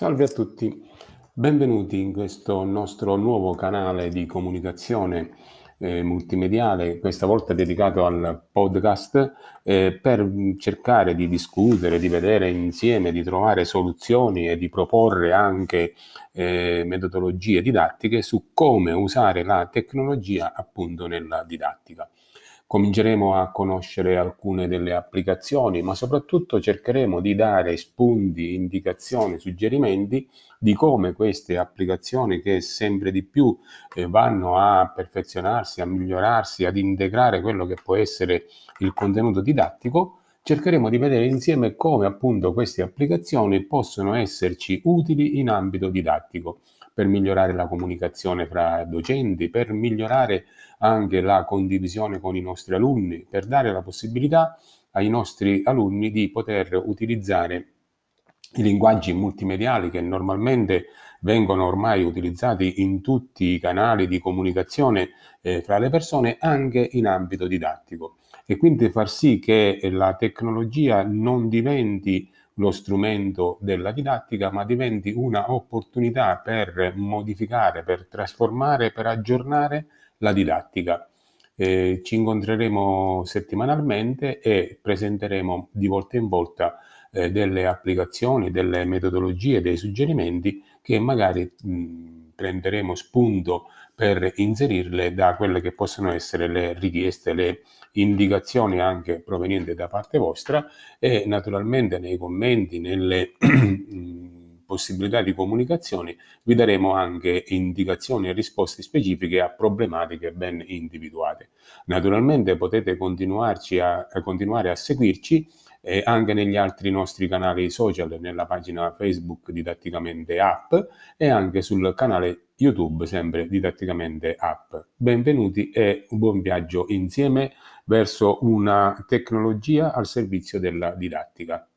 Salve a tutti, benvenuti in questo nostro nuovo canale di comunicazione eh, multimediale, questa volta dedicato al podcast, eh, per cercare di discutere, di vedere insieme, di trovare soluzioni e di proporre anche eh, metodologie didattiche su come usare la tecnologia appunto nella didattica cominceremo a conoscere alcune delle applicazioni, ma soprattutto cercheremo di dare spunti, indicazioni, suggerimenti di come queste applicazioni che sempre di più eh, vanno a perfezionarsi, a migliorarsi, ad integrare quello che può essere il contenuto didattico, cercheremo di vedere insieme come appunto queste applicazioni possono esserci utili in ambito didattico per migliorare la comunicazione fra docenti, per migliorare anche la condivisione con i nostri alunni, per dare la possibilità ai nostri alunni di poter utilizzare i linguaggi multimediali che normalmente vengono ormai utilizzati in tutti i canali di comunicazione eh, fra le persone anche in ambito didattico. E quindi far sì che la tecnologia non diventi lo strumento della didattica, ma diventi una opportunità per modificare, per trasformare, per aggiornare la didattica. Eh, ci incontreremo settimanalmente e presenteremo di volta in volta eh, delle applicazioni, delle metodologie, dei suggerimenti che magari mh, prenderemo spunto per inserirle da quelle che possono essere le richieste, le indicazioni anche provenienti da parte vostra e naturalmente nei commenti, nelle possibilità di comunicazione vi daremo anche indicazioni e risposte specifiche a problematiche ben individuate. Naturalmente potete continuarci a, a continuare a seguirci eh, anche negli altri nostri canali social, nella pagina Facebook Didatticamente App e anche sul canale YouTube sempre Didatticamente App. Benvenuti e un buon viaggio insieme verso una tecnologia al servizio della didattica.